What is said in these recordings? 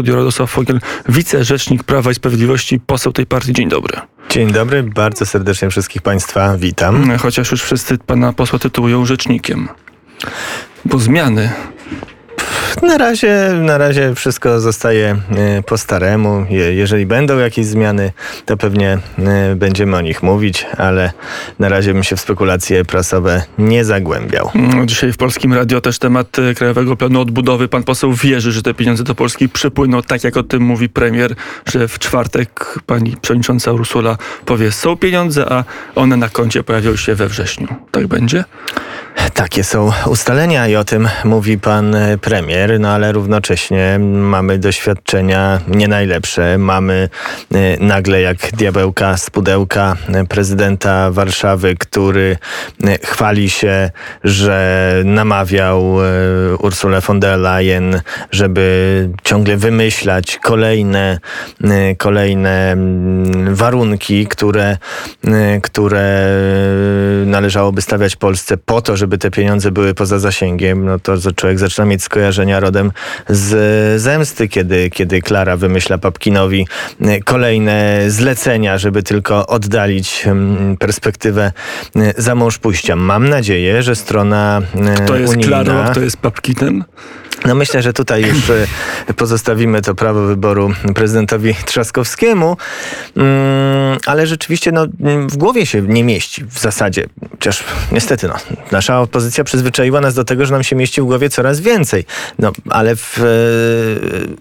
studio Radosław Fogiel, wicerzecznik Prawa i Sprawiedliwości, poseł tej partii. Dzień dobry. Dzień dobry, bardzo serdecznie wszystkich Państwa witam. Chociaż już wszyscy pana posła tytułują rzecznikiem. Bo zmiany na razie, na razie wszystko zostaje e, po staremu. jeżeli będą jakieś zmiany, to pewnie e, będziemy o nich mówić, ale na razie bym się w spekulacje prasowe nie zagłębiał. Mm, dzisiaj w Polskim Radio też temat e, Krajowego Planu Odbudowy. Pan poseł wierzy, że te pieniądze do Polski przypłyną, tak jak o tym mówi premier, że w czwartek pani przewodnicząca Ursula powie, są pieniądze, a one na koncie pojawią się we wrześniu. Tak będzie? Takie są ustalenia i o tym mówi pan premier, no ale równocześnie mamy doświadczenia nie najlepsze. Mamy y, nagle jak diabełka z pudełka prezydenta Warszawy, który chwali się, że namawiał Ursulę von der Leyen, żeby ciągle wymyślać kolejne, kolejne mm, warunki, które, które należałoby stawiać Polsce po to, żeby te pieniądze były poza zasięgiem, no to człowiek zaczyna mieć skojarzenia rodem z zemsty, kiedy, kiedy Klara wymyśla Papkinowi e, kolejne zlecenia, żeby tylko oddalić mm, perspektywę e, za mąż pójścia. Mam nadzieję, że strona e, Kto jest unijna, Klarą, a kto jest Papkinem? No myślę, że tutaj już pozostawimy to prawo wyboru prezydentowi Trzaskowskiemu, mm, ale rzeczywiście no, w głowie się nie mieści w zasadzie. Chociaż niestety no, nasza opozycja przyzwyczaiła nas do tego, że nam się mieści w głowie coraz więcej. No, ale w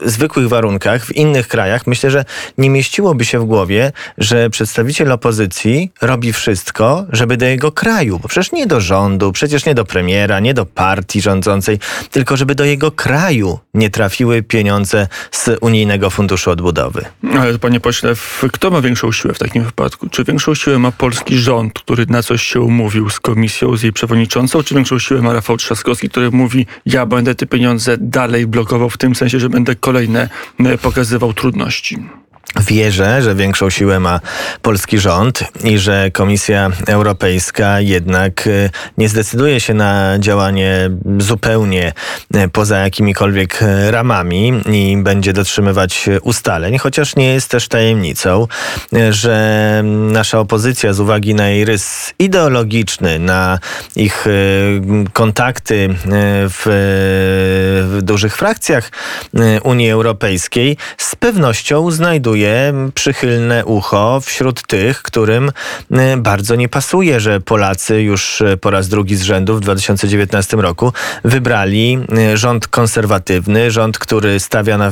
e, zwykłych warunkach, w innych krajach myślę, że nie mieściłoby się w głowie, że przedstawiciel opozycji robi wszystko, żeby do jego kraju, bo przecież nie do rządu, przecież nie do premiera, nie do partii rządzącej, tylko żeby do jego kraju nie trafiły pieniądze z Unijnego Funduszu Odbudowy. Ale panie pośle, kto ma większą siłę w takim wypadku? Czy większą siłę ma polski rząd, który na coś się umówił z komisją, z jej przewodniczącą, czy większą siłę ma Rafał Trzaskowski, który mówi, ja będę te pieniądze dalej blokował w tym sensie, że będę kolejne e, pokazywał trudności? Wierzę, że większą siłę ma polski rząd i że Komisja Europejska jednak y, nie zdecyduje się na działanie zupełnie y, poza jakimikolwiek y, ramami i będzie dotrzymywać ustaleń, chociaż nie jest też tajemnicą, że nasza opozycja z uwagi na jej rys ideologiczny, na ich kontakty w, w dużych frakcjach Unii Europejskiej z pewnością znajduje przychylne ucho wśród tych, którym y, bardzo nie pasuje, że Polacy już y, po raz drugi z rzędu w 2019 roku wybrali y, rząd konserwatywny, rząd, który stawia na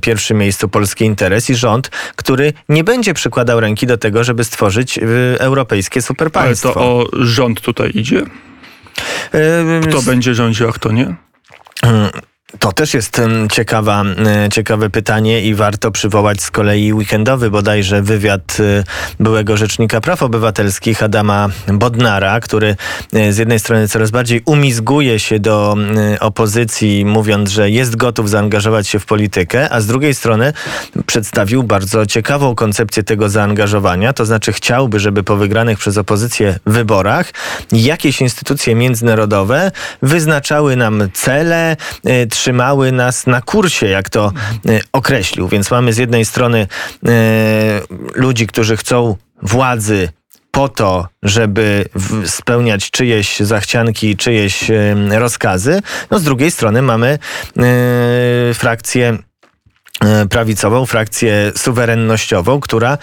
pierwszym miejscu polski interes i rząd, który nie będzie przykładał ręki do tego, żeby stworzyć europejskie superpaństwo. Ale to o rząd tutaj idzie? Kto będzie rządził, a kto nie? To też jest ciekawa, ciekawe pytanie i warto przywołać z kolei weekendowy bodajże wywiad y, byłego Rzecznika Praw Obywatelskich Adama Bodnara, który y, z jednej strony coraz bardziej umizguje się do y, opozycji, mówiąc, że jest gotów zaangażować się w politykę, a z drugiej strony przedstawił bardzo ciekawą koncepcję tego zaangażowania, to znaczy chciałby, żeby po wygranych przez opozycję wyborach jakieś instytucje międzynarodowe wyznaczały nam cele, trzymały nas na kursie, jak to e, określił. Więc mamy z jednej strony e, ludzi, którzy chcą władzy po to, żeby spełniać czyjeś zachcianki, czyjeś e, rozkazy. No z drugiej strony mamy frakcję prawicową, frakcję suwerennościową, która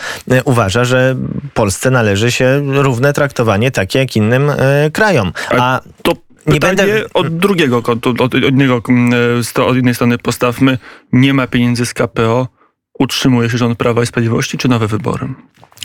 uważa, że Polsce należy się równe traktowanie takie jak innym krajom. A to nie będę... od drugiego kątu, od, od, innego, mm, od innej strony postawmy. Nie ma pieniędzy z KPO. Utrzymuje się rząd Prawa i Sprawiedliwości, czy nowe wybory?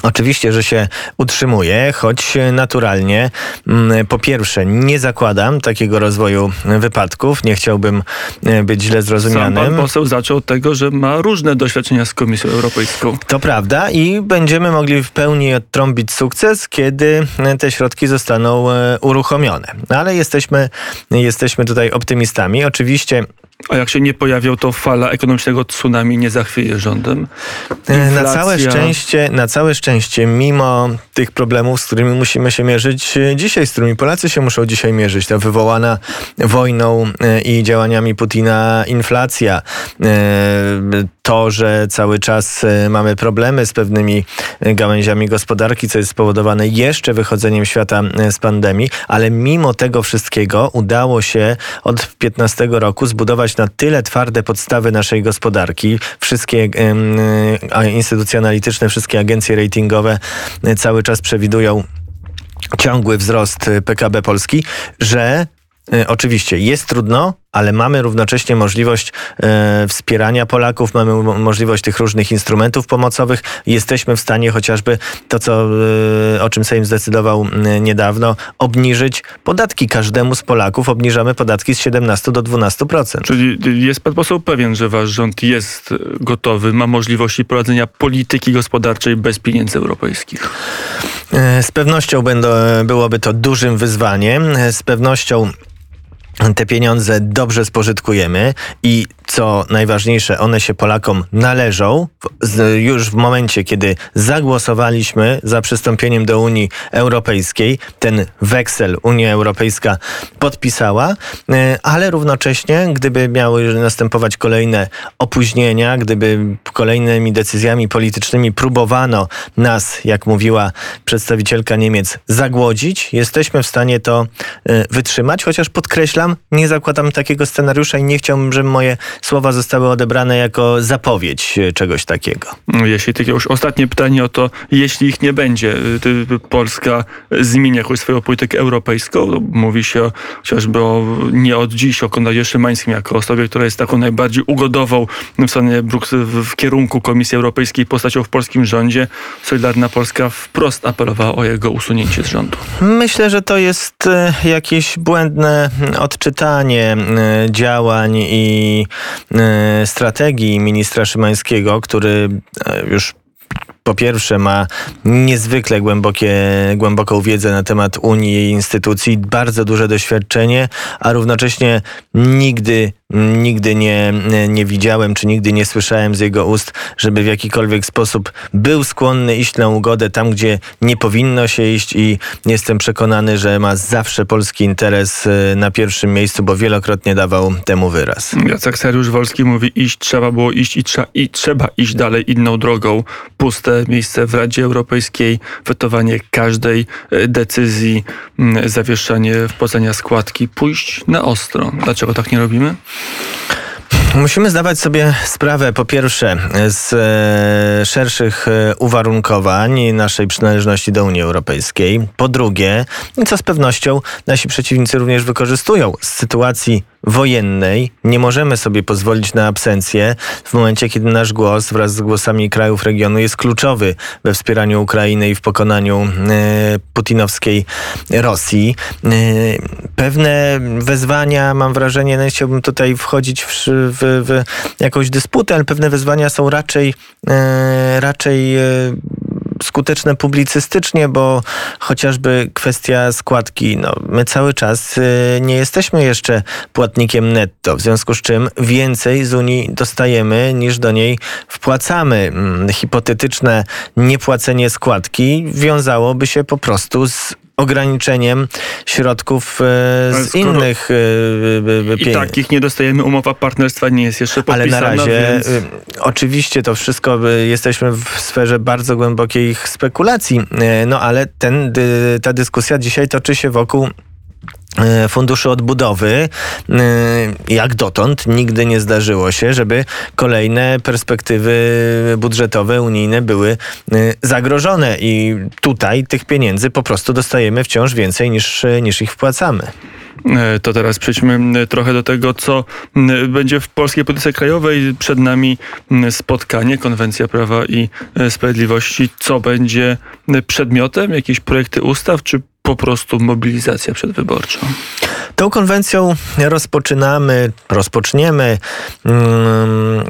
Oczywiście, że się utrzymuje, choć naturalnie mm, po pierwsze nie zakładam takiego rozwoju wypadków, nie chciałbym e, być źle zrozumianym. Sam pan poseł zaczął od tego, że ma różne doświadczenia z Komisją Europejską. To prawda i będziemy mogli w pełni odtrąbić sukces, kiedy te środki zostaną e, uruchomione. Ale jesteśmy, jesteśmy tutaj optymistami. Oczywiście a jak się nie pojawią, to fala ekonomicznego tsunami nie zachwieje rządem? Inflacja... Na całe szczęście, na całe szczęście szczęście, mimo tych problemów, z którymi musimy się mierzyć e, dzisiaj, z którymi Polacy się muszą dzisiaj mierzyć, ta wywołana wojną e, i działaniami Putina inflacja, to, że cały czas mamy problemy z pewnymi gałęziami gospodarki, co jest spowodowane jeszcze wychodzeniem świata z pandemii, ale mimo tego wszystkiego udało się od 15 roku zbudować na tyle twarde podstawy naszej gospodarki. Wszystkie instytucje analityczne, wszystkie agencje ratingowe e, cały czas przewidują ciągły wzrost PKB Polski, że Oczywiście jest trudno, ale mamy równocześnie możliwość e, wspierania Polaków, mamy możliwość tych różnych instrumentów pomocowych. Jesteśmy w stanie chociażby to, co, e, o czym Sejm zdecydował e, niedawno, obniżyć podatki każdemu z Polaków. Obniżamy podatki z 17 do 12%. Czyli jest pan poseł pewien, że wasz rząd jest gotowy, ma możliwości prowadzenia polityki gospodarczej bez pieniędzy europejskich? E, z pewnością będą, byłoby to dużym wyzwaniem. E, z pewnością te pieniądze dobrze spożytkujemy i co najważniejsze, one się Polakom należą już w momencie, kiedy zagłosowaliśmy za przystąpieniem do Unii Europejskiej. Ten weksel Unia Europejska podpisała, e, ale równocześnie, gdyby miały następować kolejne opóźnienia, gdyby kolejnymi decyzjami politycznymi próbowano nas, jak mówiła przedstawicielka Niemiec, zagłodzić, jesteśmy w stanie to e, wytrzymać, chociaż podkreślam, nie zakładam takiego scenariusza i nie chciałbym, żeby moje słowa zostały odebrane jako zapowiedź e, czegoś takiego. Jeśli tylko już ostatnie pytanie o to, jeśli ich nie będzie, e, Polska zmieni jakąś swoją politykę europejską? Mówi się chociażby o, nie od dziś o Konradzie Szymańskim jako osobie, która jest taką najbardziej ugodową w stanie w kierunku Komisji Europejskiej postacią w polskim rządzie. Solidarna Polska wprost apelowała o jego usunięcie z rządu. Myślę, że to jest e, jakieś błędne odczytanie działań i E, strategii ministra Szymańskiego, który e, już po pierwsze ma niezwykle głębokie, głęboką wiedzę na temat Unii i jej instytucji, bardzo duże doświadczenie, a równocześnie nigdy Nigdy nie, nie widziałem, czy nigdy nie słyszałem z jego ust, żeby w jakikolwiek sposób był skłonny iść na ugodę tam, gdzie nie powinno się iść i jestem przekonany, że ma zawsze polski interes e, na pierwszym miejscu, bo wielokrotnie dawał temu wyraz. Jacek Sariusz-Wolski mówi iść, trzeba było iść i, trza, i trzeba iść dalej inną drogą. Puste miejsce w Radzie Europejskiej, wetowanie każdej e, decyzji, zawieszanie wpłacania składki, pójść na ostro. Dlaczego tak nie robimy? Musimy zdawać sobie sprawę, po pierwsze, z e, szerszych e, uwarunkowań naszej przynależności do Unii Europejskiej. Po drugie, co z pewnością nasi przeciwnicy również wykorzystują z sytuacji wojennej nie możemy sobie pozwolić na absencję w momencie, kiedy nasz głos wraz z głosami krajów regionu jest kluczowy we wspieraniu Ukrainy i w pokonaniu e, putinowskiej Rosji. E, pewne wezwania, mam wrażenie, no nie chciałbym tutaj wchodzić w, w, w jakąś dysputę, ale pewne wezwania są raczej, e, raczej skuteczne publicystycznie, bo chociażby kwestia składki, no, my cały czas y, nie jesteśmy jeszcze płatnikiem netto, w związku z czym więcej z Unii dostajemy niż do niej wpłacamy. Mm, hipotetyczne niepłacenie składki wiązałoby się po prostu z ograniczeniem środków e, z innych pieniędzy. I takich nie dostajemy. Umowa partnerstwa nie jest jeszcze podpisana. Ale na razie więc... Y, oczywiście to wszystko jesteśmy w sferze bardzo głębokiej spekulacji. E, no ale ten, ta dyskusja dzisiaj toczy się wokół E, Funduszu Odbudowy, e, jak dotąd nigdy nie zdarzyło się, żeby kolejne perspektywy budżetowe unijne były e, zagrożone i tutaj tych pieniędzy po prostu dostajemy wciąż więcej niż, niż ich wpłacamy. To teraz przejdźmy trochę do tego, co będzie w polskiej polityce krajowej. Przed nami spotkanie, konwencja prawa i sprawiedliwości. Co będzie przedmiotem? Jakieś projekty ustaw, czy po prostu mobilizacja przedwyborcza? Tą konwencją rozpoczynamy, rozpoczniemy. Hmm,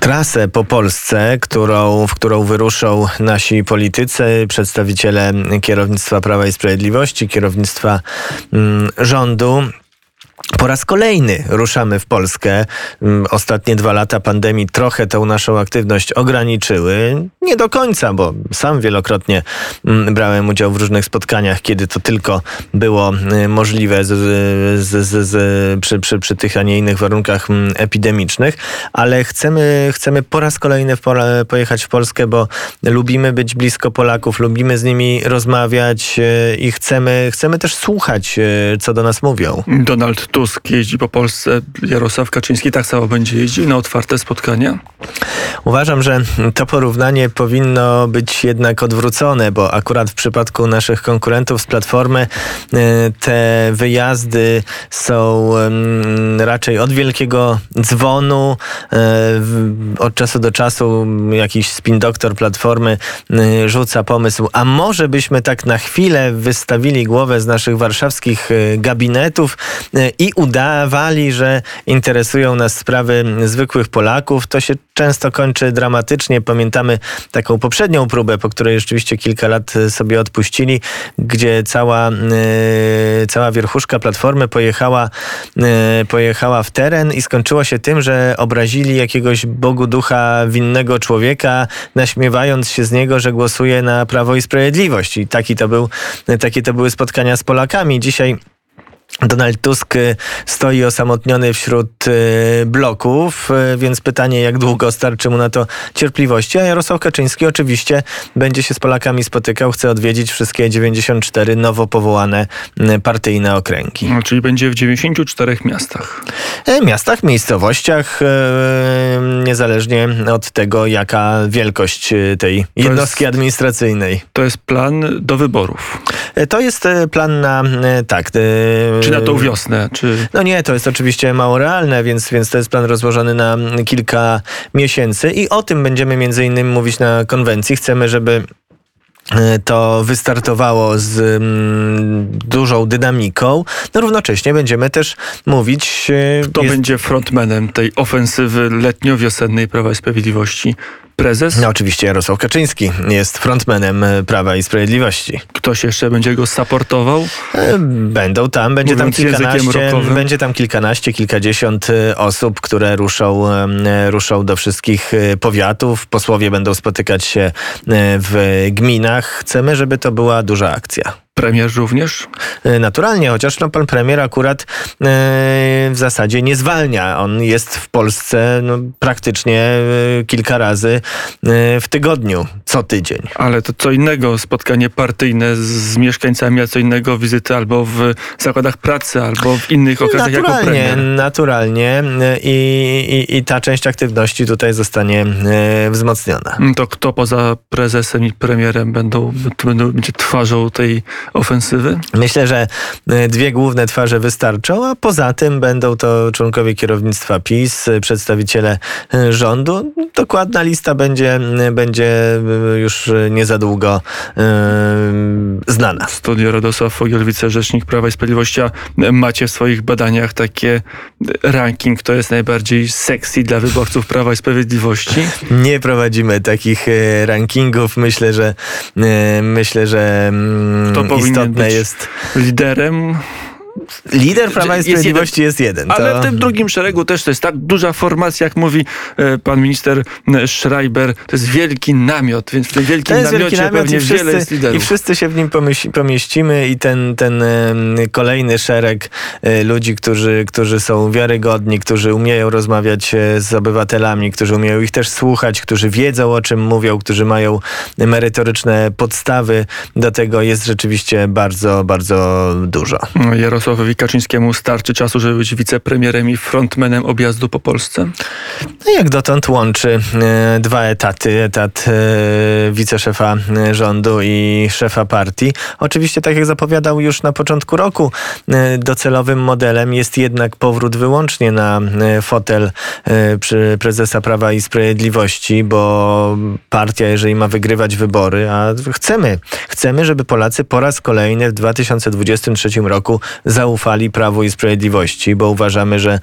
trasę po Polsce, którą, w którą wyruszą nasi politycy, przedstawiciele kierownictwa Prawa i Sprawiedliwości, kierownictwa mm, rządu. Po raz kolejny ruszamy w Polskę. Mm, Ostatnie dwa lata pandemii trochę tę naszą aktywność ograniczyły. Nie do końca, bo sam wielokrotnie mm, brałem udział w różnych spotkaniach, kiedy to tylko było y, możliwe z, z, z, z, przy, przy, przy tych, a nie innych warunkach mm, epidemicznych, ale chcemy, chcemy po raz kolejny w pojechać w Polskę, bo lubimy być blisko Polaków, lubimy z nimi rozmawiać y, i chcemy, chcemy też słuchać, y, co do nas mówią. Donald Tusk jeździ po Polsce, Jarosław Kaczyński tak samo będzie jeździł na otwarte spotkania. Uważam, że to porównanie powinno być jednak odwrócone, bo akurat w przypadku naszych konkurentów z Platformy e, te wyjazdy są em, raczej od wielkiego dzwonu. W- Od czasu do czasu jakiś spin doktor Platformy e, rzuca pomysł, a może byśmy tak na chwilę wystawili głowę z naszych warszawskich gabinetów e, i udawali, że interesują nas sprawy zwykłych Polaków. To się często kończy dramatycznie. Pamiętamy taką poprzednią próbę, po której rzeczywiście kilka lat e, sobie odpuścili, gdzie cała, e, cała wierchuszka Platformy pojechała, e, pojechała w teren i skończyło się tym, że obrazili jakiegoś Bogu ducha winnego człowieka, naśmiewając się z niego, że głosuje na Prawo i Sprawiedliwość. I taki to był, takie to były spotkania z Polakami. Dzisiaj Donald Tusk y, stoi osamotniony wśród y, bloków, y, więc pytanie, jak długo starczy mu na to cierpliwości. A Jarosław Kaczyński oczywiście będzie się z Polakami spotykał, chce odwiedzić wszystkie 94 nowo powołane partyjne okręgi. No, czyli będzie w 94 miastach. E, Miastach, miejscowościach, e, niezależnie od tego, jaka wielkość tej jednostki jest- administracyjnej. To jest plan do wyborów. E, To jest plan na, tak... Czy na tą wiosnę, czy... No nie, to jest oczywiście mało realne, więc, więc to jest plan rozłożony na kilka miesięcy i o tym będziemy między innymi mówić na konwencji. Chcemy, żeby to wystartowało z mm, dużą dynamiką. No równocześnie będziemy też mówić... e, Kto jest- będzie frontmanem tej ofensywy letnio-wiosennej Prawa i Sprawiedliwości? Prezes? No oczywiście Jarosław Kaczyński jest frontmanem e, Prawa i Sprawiedliwości. Ktoś jeszcze będzie go supportował? E, Będą tam, będzie tam Mówiąc językiem kilkanaście, będzie tam kilkanaście, kilkadziesiąt e, osób, które ruszą, e, ruszą do wszystkich e, powiatów. Posłowie będą spotykać się e, w gminach. Chcemy, żeby to była duża akcja. Premier również? E, Naturalnie, chociaż no, pan premier akurat e, w zasadzie nie zwalnia. On jest w Polsce no, praktycznie e, kilka razy w tygodniu, co tydzień. Ale to co innego spotkanie partyjne z, mieszkańcami, a co innego wizyty albo w zakładach pracy, albo w innych okazjach jako Naturalnie, premier. naturalnie i, i, i ta część aktywności tutaj zostanie wzmocniona. To kto poza prezesem i premierem będą, będą będzie twarzą tej ofensywy? Myślę, że e, dwie główne twarze wystarczą, a poza tym będą to członkowie kierownictwa PiS, e, przedstawiciele e, rządu. Dokładna lista będzie, będzie już nie za długo e, znana. Studio Radosław Fogiel, wicerzecznik Prawa i Sprawiedliwości. Macie w swoich badaniach takie ranking, kto jest najbardziej sexy dla wyborców Prawa i Sprawiedliwości? Nie prowadzimy takich rankingów. Myślę, że myślę, że mm, Kto powinien istotne być jest liderem? Lider Prawa i Jest Sprawiedliwości jest jeden. Ale to... w tym drugim szeregu też to jest tak duża formacja, jak mówi e, pan minister e, Schreiber, to jest wielki namiot, więc w tym wielkim jest namiocie wielki namiot pewnie i wiele jest wszyscy, liderów. i wszyscy się w nim pomieści, pomieścimy i ten, ten kolejny szereg e, ludzi, którzy, którzy są wiarygodni, którzy umieją rozmawiać z obywatelami, którzy umieją ich też słuchać, którzy wiedzą o czym mówią, którzy mają merytoryczne podstawy do tego jest rzeczywiście bardzo, bardzo dużo. Jarosławowi Kaczyńskiemu starczy czasu, żeby być wicepremierem i frontmanem objazdu po Polsce? No jak dotąd łączy e, dwa etaty, etat e, wiceszefa rządu i szefa partii. Oczywiście, tak jak zapowiadał już na początku roku, e, docelowym modelem jest jednak powrót wyłącznie na e, fotel e, przy prezesa Prawa i Sprawiedliwości, bo partia, jeżeli ma wygrywać wybory, a chcemy, chcemy, żeby Polacy po raz kolejny w 2023 roku zaufali zaufali Prawu i Sprawiedliwości, bo uważamy, że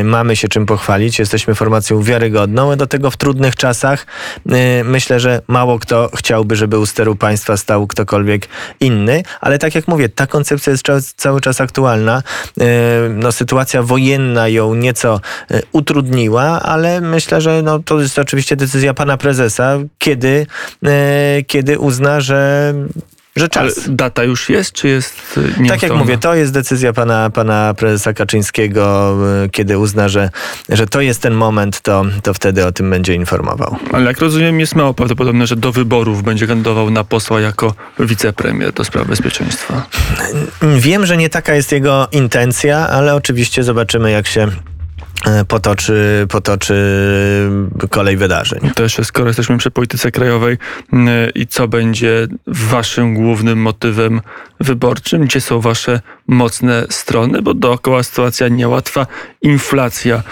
y, mamy się czym pochwalić. Jesteśmy formacją wiarygodną. Do tego w trudnych czasach y, myślę, że mało kto chciałby, żeby u steru państwa stał ktokolwiek inny, ale tak jak mówię, ta koncepcja jest cały, cały czas aktualna. Y, no, sytuacja wojenna ją nieco y, utrudniła, ale myślę, że no, to jest oczywiście decyzja pana prezesa, kiedy, y, kiedy uzna, że że Ale czas. data już jest, czy jest y, Tak jak mówię, to jest decyzja pana, pana prezesa Kaczyńskiego, y, kiedy uzna, że, że to jest ten moment, to, to wtedy o tym będzie informował. Ale jak rozumiem, jest mało prawdopodobne, że do wyborów będzie kandydował na posła jako wicepremier do spraw bezpieczeństwa. Wiem, że nie taka jest jego intencja, ale oczywiście zobaczymy, jak się e, potoczy, potoczy kolej wydarzeń. Jeszcze skoro jesteśmy przy polityce krajowej y, i co będzie waszym głównym motywem wyborczym? Gdzie są wasze mocne strony? Bo dookoła sytuacja niełatwa. Inflacja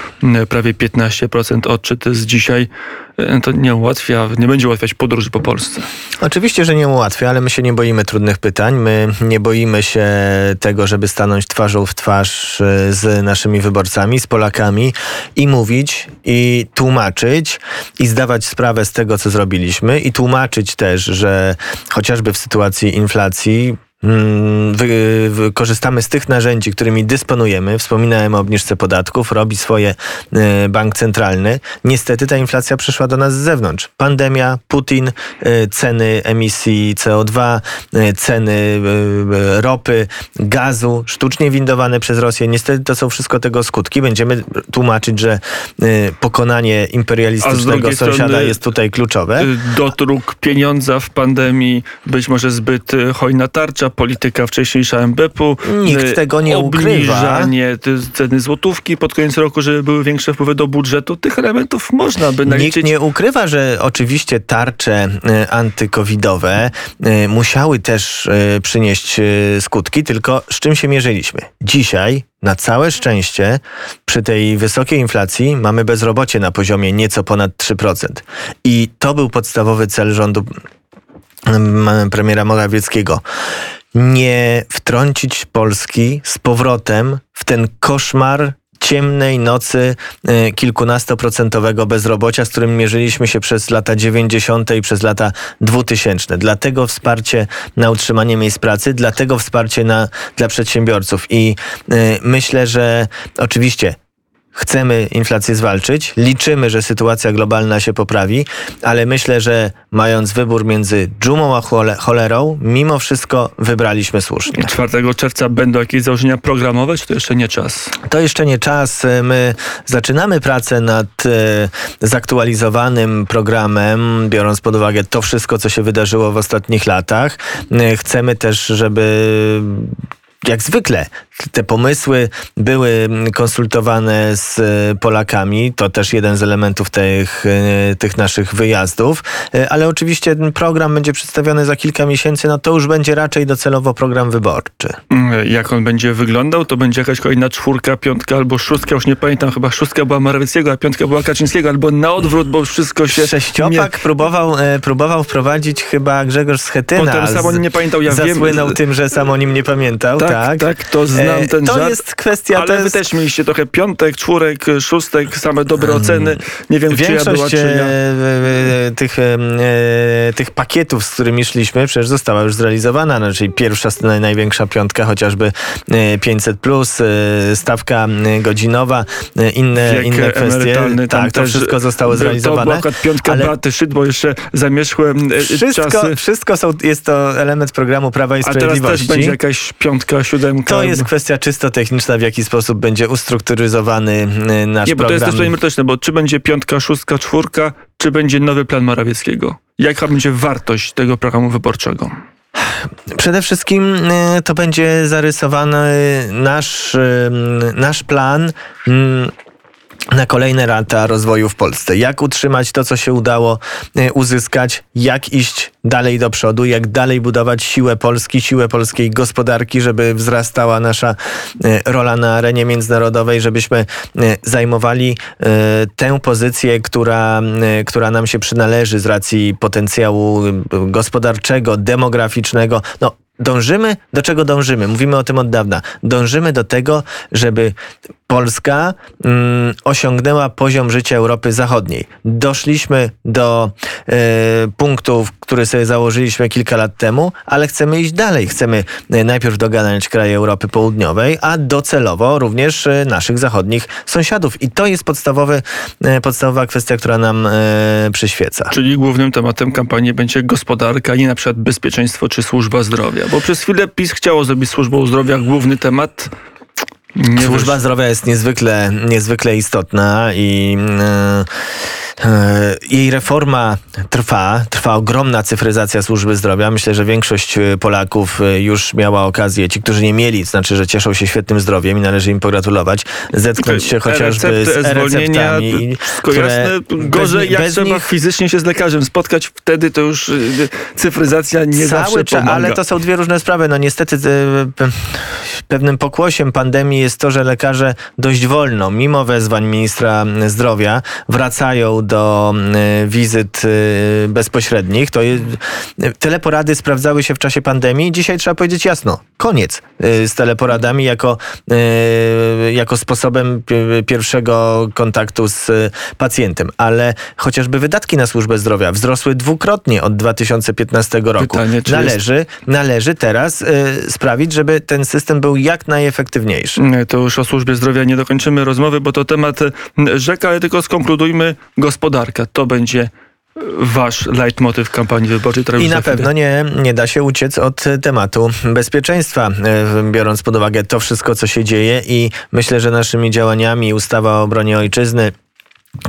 prawie 15% odczyt z dzisiaj. y, To nie ułatwia, nie będzie ułatwiać podróży po Polsce. Oczywiście, że nie ułatwia, ale my się nie boimy trudnych pytań. My nie boimy się tego, żeby stanąć twarzą w twarz e, z naszymi wyborcami, z Polakami i mówić, i tłumaczyć, i zdawać sprawę z tego, co zrobiliśmy, i tłumaczyć też, że chociażby w sytuacji inflacji korzystamy z tych narzędzi, którymi dysponujemy. Wspominałem o obniżce podatków, robi swoje e, bank centralny. Niestety ta inflacja przyszła do nas z zewnątrz. Pandemia, Putin, e, ceny emisji CO2, e, ceny ropy, gazu, sztucznie windowane przez Rosję. Niestety to są wszystko tego skutki. Będziemy tłumaczyć, że pokonanie imperialistycznego sąsiada strony- jest tutaj kluczowe. Y, dotróg pieniądza w pandemii, być może zbyt y, hojna tarcza, polityka wcześniejsza MBP-u. Nikt y, tego nie ukrywa. Ceny złotówki pod koniec roku, żeby były większe wpływy do budżetu. Tych elementów można by Nikt naliczyć. nie ukrywa, że oczywiście tarcze e, antykowidowe e, musiały też przynieść skutki, tylko z czym się mierzyliśmy? Dzisiaj, na całe szczęście, przy tej wysokiej inflacji mamy bezrobocie na poziomie nieco ponad 3%. I to był podstawowy cel rządu mm, premiera Morawieckiego. Nie wtrącić Polski z powrotem w ten koszmar ciemnej nocy e, kilkunastoprocentowego bezrobocia, z którym mierzyliśmy się przez lata 90. i przez lata 2000. Dlatego wsparcie na utrzymanie miejsc pracy, dlatego wsparcie na, dla przedsiębiorców. I e, myślę, że oczywiście Chcemy inflację zwalczyć, liczymy, że sytuacja globalna się poprawi, ale myślę, że mając wybór między dżumą a chole- cholerą, mimo wszystko wybraliśmy słusznie. 4 czerwca będą jakieś założenia programowe, czy to jeszcze nie czas? To jeszcze nie czas. My zaczynamy pracę nad e, zaktualizowanym programem, biorąc pod uwagę to wszystko, co się wydarzyło w ostatnich latach. E, Chcemy też, żeby jak zwykle te pomysły były konsultowane z e, Polakami. To też jeden z elementów tych, e, tych naszych wyjazdów. E, Ale oczywiście ten program będzie przedstawiony za kilka miesięcy. No to już będzie raczej docelowo program wyborczy. Mm, Jak on będzie wyglądał? To będzie jakaś kolejna czwórka, piątka albo szóstka, już nie pamiętam, chyba szóstka była Morawieckiego, a piątka była Kaczyńskiego, albo na odwrót, bo wszystko się... Sześciopak próbował, e, próbował wprowadzić chyba Grzegorz Schetyna. Potem sam o nim nie pamiętał, ja wiem- Zasłynął tym, że sam o nim nie pamiętał. Tak, Tak, tak, to znam E, ten To żart. jest kwestia... Ale to wy też mieliście trochę piątek, czwórek, szóstek, same dobre oceny. Nie wiem, czy ja Większość była, czy ja. e, tych, e, e, tych pakietów, z którymi szliśmy, przecież została już zrealizowana. No, czyli pierwsza, naj- największa piątka, chociażby e, 500, plus, stawka godzinowa, inne, Wiek inne kwestie. Tak, to wszystko zostało To zrealizowane. była akurat piątka ale- Beaty Szydło, jeszcze zamierzchłem e, Wszystko, czasy. wszystko są, jest to element programu Prawa i A teraz Sprawiedliwości. też będzie jakaś piątka, siódemka. To jest kwestia czysto techniczna, w jaki sposób będzie ustrukturyzowany y, nasz Nie, bo to jest też merytoryczne, bo czy będzie piątka, szóstka, czwórka, czy będzie nowy plan Morawieckiego? Jaka będzie wartość tego programu wyborczego? Przede wszystkim y, to będzie zarysowany nasz, y, nasz plan na kolejne lata rozwoju w Polsce. Jak utrzymać to, co się udało y, uzyskać, jak iść dalej do przodu, jak dalej budować siłę Polski, siłę polskiej gospodarki, żeby wzrastała nasza y, rola na arenie międzynarodowej, żebyśmy y, zajmowali tę pozycję, która, która nam się przynależy z racji potencjału gospodarczego, demograficznego. No, dążymy, do czego dążymy? Mówimy o tym od dawna. Dążymy do tego, żeby Polska mm, osiągnęła poziom życia Europy Zachodniej. Doszliśmy do punktów, który sobie założyliśmy kilka lat temu, ale chcemy iść dalej. Chcemy e, najpierw dogadać kraje Europy Południowej, a docelowo również e, naszych zachodnich sąsiadów. I to jest podstawowy, e, podstawowa kwestia, która nam przyświeca. Czyli głównym tematem kampanii będzie gospodarka, nie na przykład bezpieczeństwo czy służba zdrowia. Bo przez chwilę PiS chciało zrobić służbą zdrowia główny temat. Nie Służba wyszło. zdrowia jest niezwykle, niezwykle istotna i e, e, jej reforma trwa. Trwa ogromna cyfryzacja służby zdrowia. Myślę, że większość e, Polaków e, już miała okazję, ci, którzy nie mieli, to znaczy, że cieszą się świetnym zdrowiem i należy im pogratulować, zetknąć się chociażby E-recepty, z e-receptami. Wszystko jasne. Gorzej jak bez trzeba nich- fizycznie się z lekarzem spotkać, wtedy to już cyfryzacja nie zawsze Cały czas, pomaga. ale to są dwie różne sprawy. No niestety e, pewnym pokłosiem pandemii jest to, że lekarze dość wolno, mimo wezwań ministra zdrowia, wracają do e, wizyt e, bezpośrednich. To jest, teleporady sprawdzały się w czasie pandemii. Dzisiaj trzeba powiedzieć jasno, koniec e, z teleporadami jako, jako sposobem pi- pierwszego kontaktu z pacjentem. Ale chociażby wydatki na służbę zdrowia wzrosły dwukrotnie od 2015 roku. Pytanie, należy, należy teraz sprawić, żeby ten system był jak najefektywniejszy. Nie, To już o służbie zdrowia nie dokończymy rozmowy, bo to temat y, rzeka, ale tylko skonkludujmy gospodarka. To będzie y, wasz leitmotyw kampanii wyborczej. I na pewno nie, nie da się uciec od tematu bezpieczeństwa, e, biorąc pod uwagę to wszystko, co się dzieje i myślę, że naszymi działaniami ustawa o obronie ojczyzny,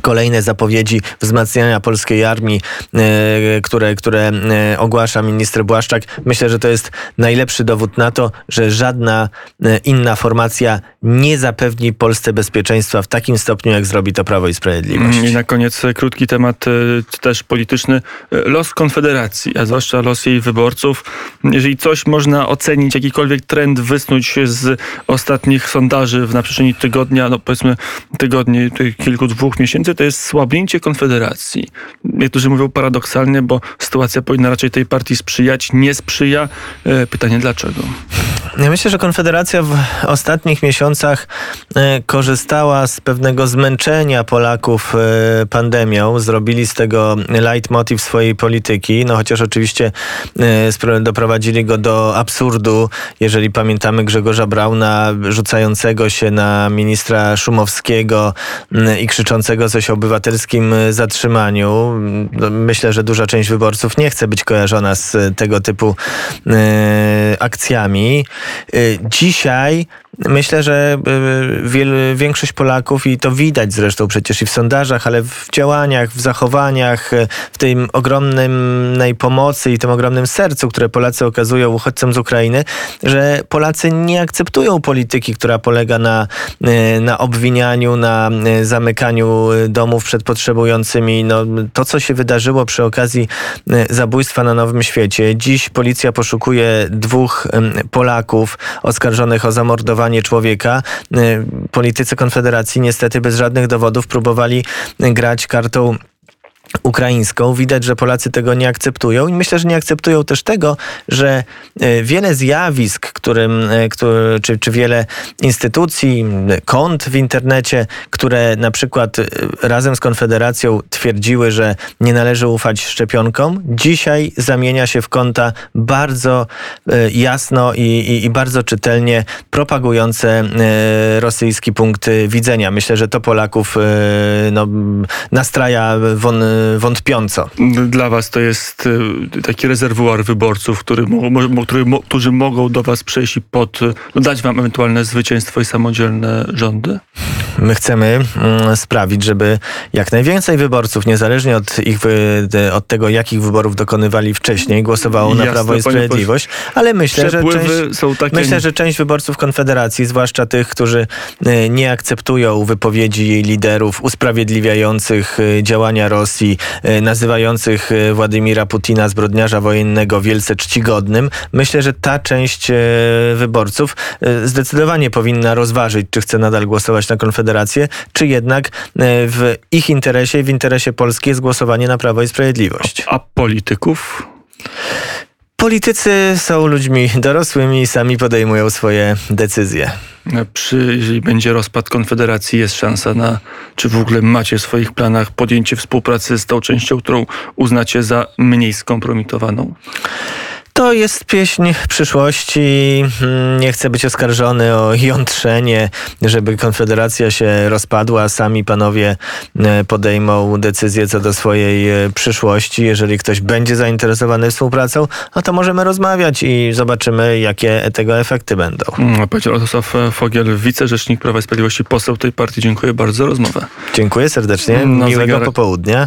Kolejne zapowiedzi wzmacniania polskiej armii, e, które, które e, ogłasza minister Błaszczak. Myślę, że to jest najlepszy dowód na to, że żadna e, inna formacja nie zapewni Polsce bezpieczeństwa w takim stopniu, jak zrobi to Prawo i Sprawiedliwość. I na koniec krótki temat też polityczny. Los Konfederacji, a zwłaszcza los jej wyborców. Jeżeli coś można ocenić, jakikolwiek trend wysnuć z ostatnich sondaży na przestrzeni tygodnia, no powiedzmy tygodni, kilku, dwóch miesięcy, to jest słabnięcie Konfederacji. Niektórzy mówią paradoksalnie, bo sytuacja powinna raczej tej partii sprzyjać, nie sprzyja. E, Pytanie dlaczego? Ja myślę, że Konfederacja w ostatnich miesiącach e, korzystała z pewnego zmęczenia Polaków e, pandemią. Zrobili z tego leitmotiv swojej polityki, no chociaż oczywiście doprowadzili go do absurdu, jeżeli pamiętamy Grzegorza Brauna rzucającego się na ministra Szumowskiego i krzyczącego coś o obywatelskim e, zatrzymaniu. No, Myślę, że duża część wyborców nie chce być kojarzona z tego typu e, akcjami. E, Dzisiaj myślę, że e, wiel, większość Polaków, i to widać zresztą przecież i w sondażach, ale w działaniach, w zachowaniach, e, w tym ogromnej pomocy i tym ogromnym sercu, które Polacy okazują uchodźcom z Ukrainy, że Polacy nie akceptują polityki, która polega na, e, na obwinianiu, na zamykaniu domów przed potrzebującymi. No, to, co się wydarzyło przy okazji zabójstwa na Nowym Świecie. Dziś policja poszukuje dwóch Polaków oskarżonych o zamordowanie człowieka. E, Politycy Konfederacji niestety bez żadnych dowodów próbowali grać kartą ukraińską. Widać, że Polacy tego nie akceptują i myślę, że nie akceptują też tego, że e, wiele zjawisk, którym, e, który, czy, czy wiele instytucji, kont w internecie, które na przykład e, razem z Konfederacją twierdziły, że nie należy ufać szczepionkom, dzisiaj zamienia się w konta bardzo jasno i, i, i bardzo czytelnie propagujące rosyjski punkt widzenia. Myślę, że to Polaków no, nastraja won, wątpiąco. Dla was to jest y, taki rezerwuar wyborców, który, który, którzy mogą do was przejść i pod, y, no, dać wam ewentualne zwycięstwo i samodzielne rządy? My chcemy mm, sprawić, żeby jak najwięcej wyborców, niezależnie od, ich, od tego, jakich wyborów dokonywali wcześniej, głosowało na Jasne, Prawo i. Sprawiedliwość, ale myślę, że część, są takie... Myślę, że część wyborców Konfederacji, zwłaszcza tych, którzy e, nie akceptują wypowiedzi jej liderów usprawiedliwiających e, działania Rosji, e, nazywających e, Władimira Putina zbrodniarza wojennego wielce czcigodnym, myślę, że ta część e, wyborców zdecydowanie powinna rozważyć, czy chce nadal głosować na Konfederację, czy jednak w ich interesie w interesie Polski jest głosowanie na Prawo i Sprawiedliwość. A polityków? Politycy są ludźmi dorosłymi i sami podejmują swoje decyzje. Przy, jeżeli będzie rozpad Konfederacji, jest szansa na, czy w ogóle macie w swoich planach podjęcie współpracy z tą częścią, którą uznacie za mniej skompromitowaną? To jest pieśń przyszłości. Mm, Nie chcę być oskarżony o jątrzenie, żeby Konfederacja się rozpadła. Sami panowie e, podejmą decyzję co do swojej e, przyszłości. Jeżeli ktoś będzie zainteresowany współpracą, no to możemy rozmawiać i zobaczymy, jakie tego efekty będą. Mm, Powiedział Radosław Fogiel, wicerzecznik Prawa i Sprawiedliwości, poseł tej partii. Dziękuję bardzo za rozmowę. Dziękuję serdecznie. Na Miłego zegarek- popołudnia.